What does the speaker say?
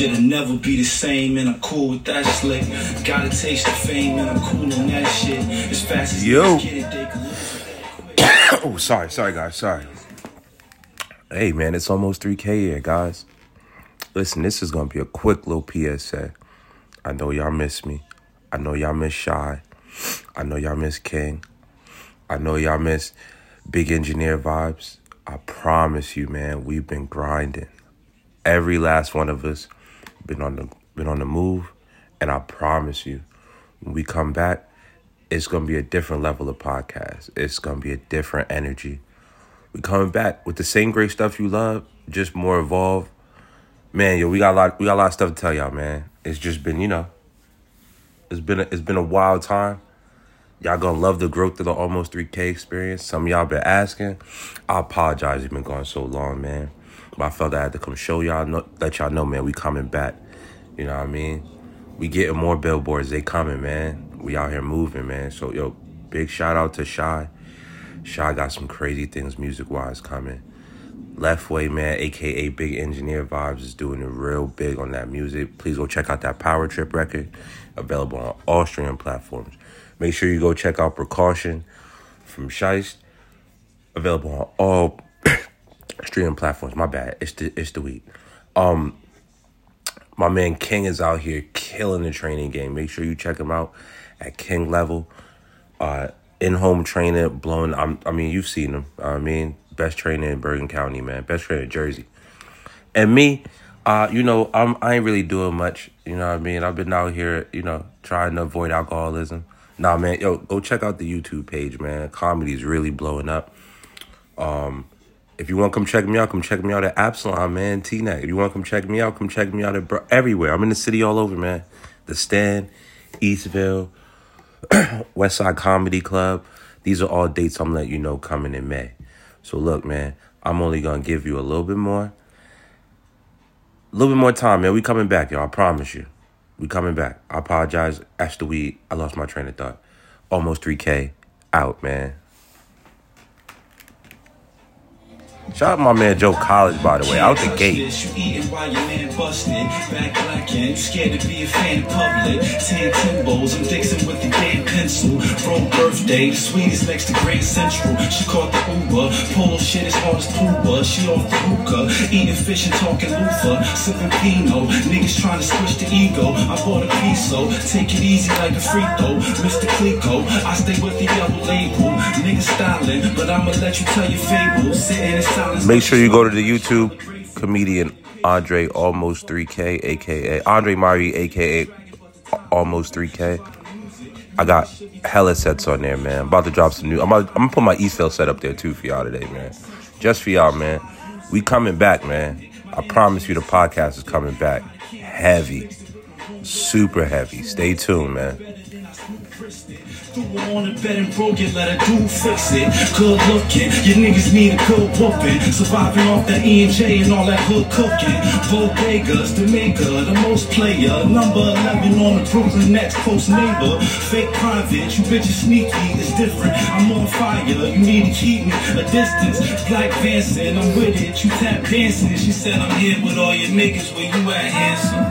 never be the same, and I'm cool with that slick. Gotta taste the fame, and I'm cool on that shit. As fast as Yo. get it, they can. Oh, sorry, sorry, guys, sorry. Hey, man, it's almost 3K here, guys. Listen, this is gonna be a quick little PSA. I know y'all miss me. I know y'all miss Shy. I know y'all miss King. I know y'all miss Big Engineer vibes. I promise you, man, we've been grinding. Every last one of us been on the been on the move, and I promise you, when we come back, it's gonna be a different level of podcast. It's gonna be a different energy. We coming back with the same great stuff you love, just more evolved. Man, yo, we got a lot. We got a lot of stuff to tell y'all, man. It's just been, you know, it's been a, it's been a wild time. Y'all gonna love the growth of the almost 3K experience. Some y'all been asking. I apologize, it's been going so long, man. But I felt I had to come show y'all, know, let y'all know, man, we coming back. You know what I mean? We getting more billboards. They coming, man. We out here moving, man. So, yo, big shout out to Shy. Shy got some crazy things music wise coming. Left Way Man, aka Big Engineer Vibes, is doing it real big on that music. Please go check out that Power Trip record, available on all streaming platforms. Make sure you go check out Precaution from Shiest, available on all streaming platforms. My bad, it's the it's the week. Um, my man King is out here killing the training game. Make sure you check him out at King level. Uh, in home trainer, blowing. I'm, I mean, you've seen him. I mean, best trainer in Bergen County, man. Best trainer in Jersey. And me, uh, you know, I'm I ain't really doing much. You know what I mean? I've been out here, you know, trying to avoid alcoholism. Nah, man, yo, go check out the YouTube page, man. Comedy's really blowing up. Um, if you want to come check me out, come check me out at Absalom, man. T-Neck. If you want to come check me out, come check me out at bro- everywhere. I'm in the city all over, man. The Stand, Eastville, West Side Comedy Club. These are all dates I'm letting you know coming in May. So look, man, I'm only gonna give you a little bit more. A little bit more time, man. We coming back, y'all. I promise you. We coming back. I apologize. After we. I lost my train of thought. Almost 3K out, man. Shout out my man Joe College, by the way, out the gate. The next to Grand Central. She caught the Uber. Polo shit as hard as. She off the hookah. Eating fish and talking Luther. Sipping. Niggas trying to the ego. I bought a. Take it easy like a free throw. Mr. Clico, I stay with the label. Styling, but I'ma let you tell your fables. Sitting in silence. Make sure you go to the YouTube comedian Andre Almost 3K, aka Andre Mari, aka Almost 3K. I got hella sets on there, man. I'm About to drop some new. I'm gonna, I'm gonna put my Eastville set up there too for y'all today, man. Just for y'all, man. We coming back, man. I promise you, the podcast is coming back heavy, super heavy. Stay tuned, man. Threw her on the bed and broke it, let her do fix it. Good looking, your niggas need a good whooping. Surviving off that E and and all that hood cooking. Bodegas, Jamaica, the most player. Number 11 on the Brooklyn Nets, close neighbor. Fake private, you bitches sneaky, it's different. I'm on fire, you need to keep me a distance. Black dancing, I'm with it, you tap dancing. She said I'm here with all your niggas, where you at, handsome?